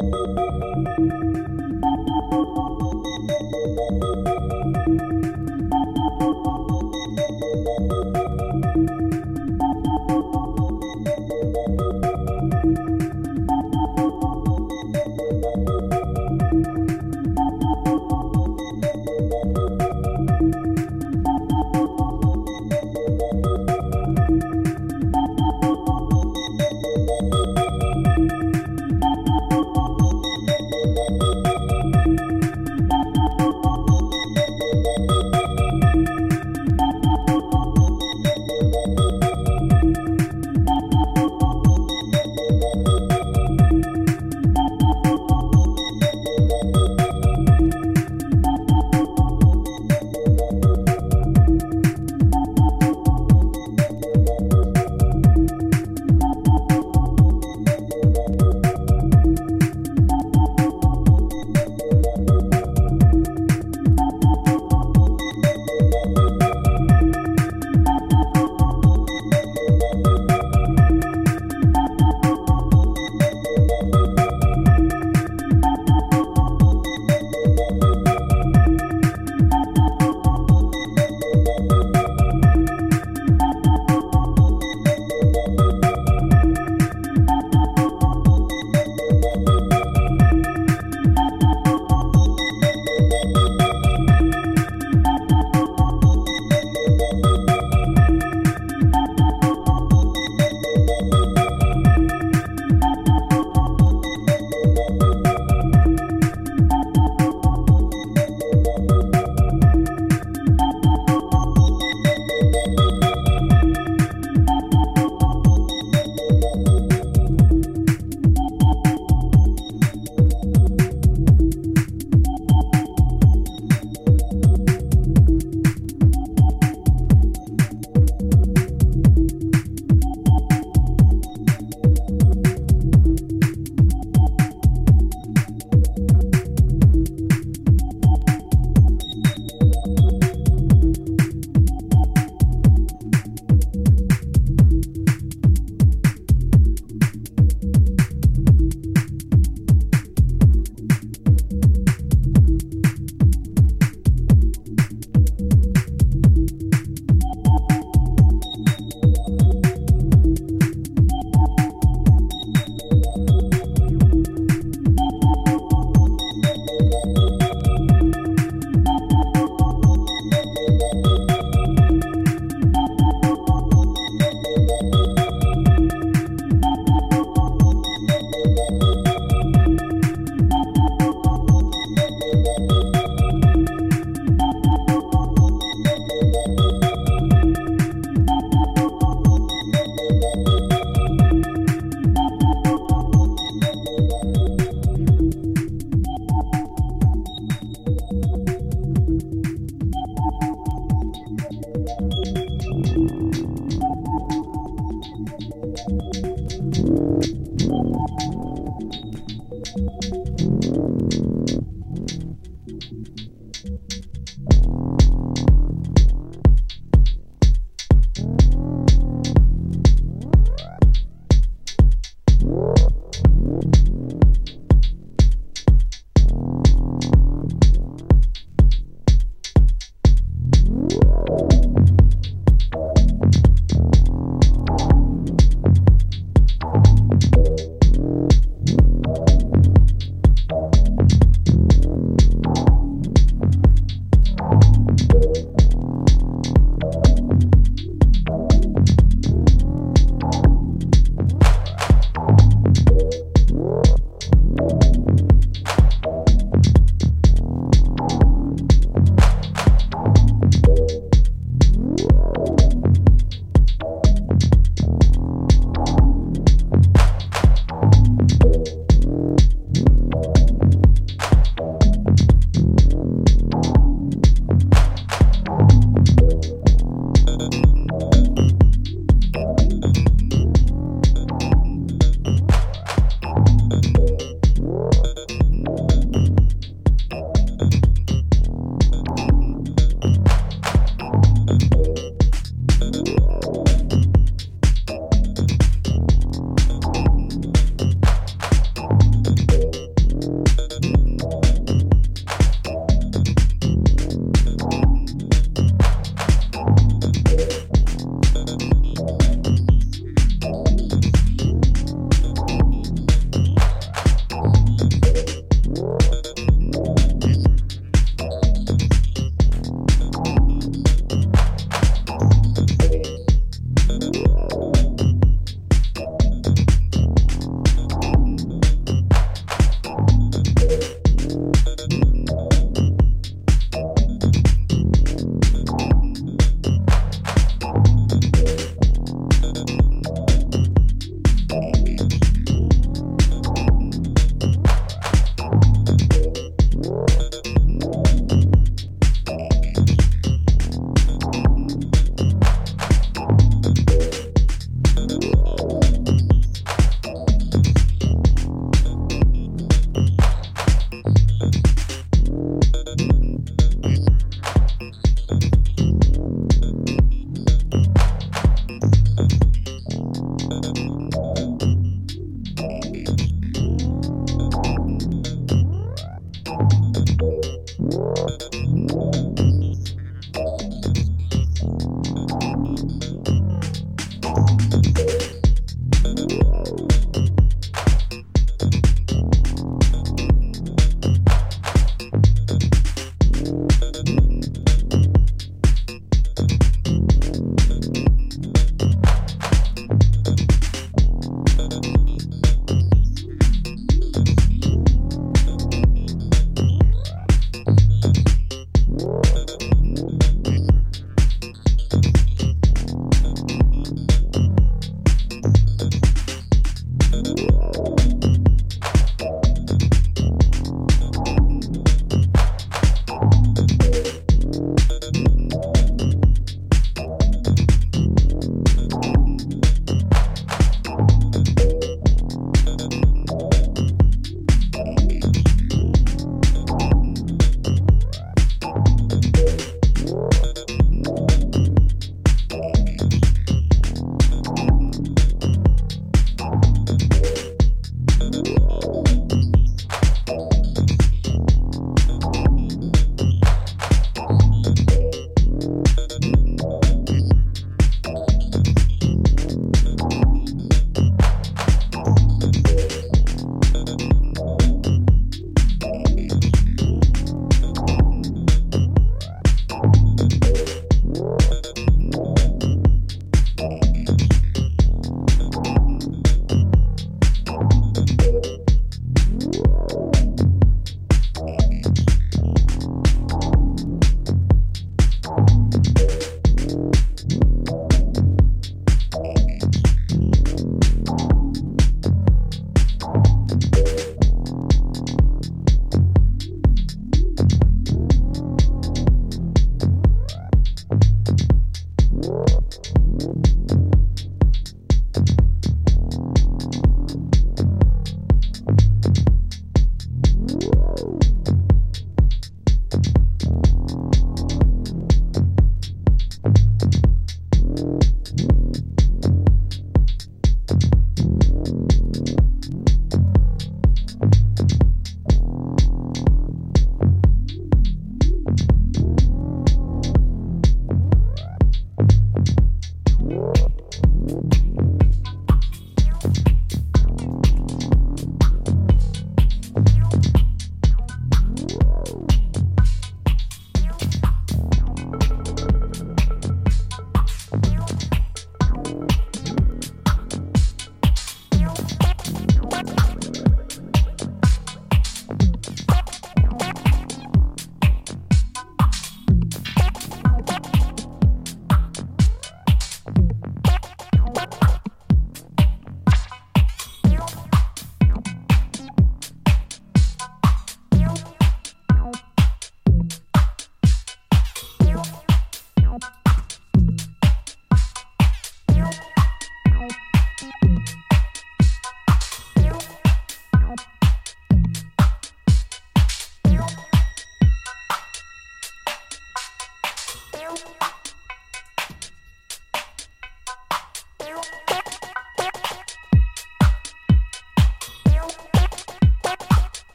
Música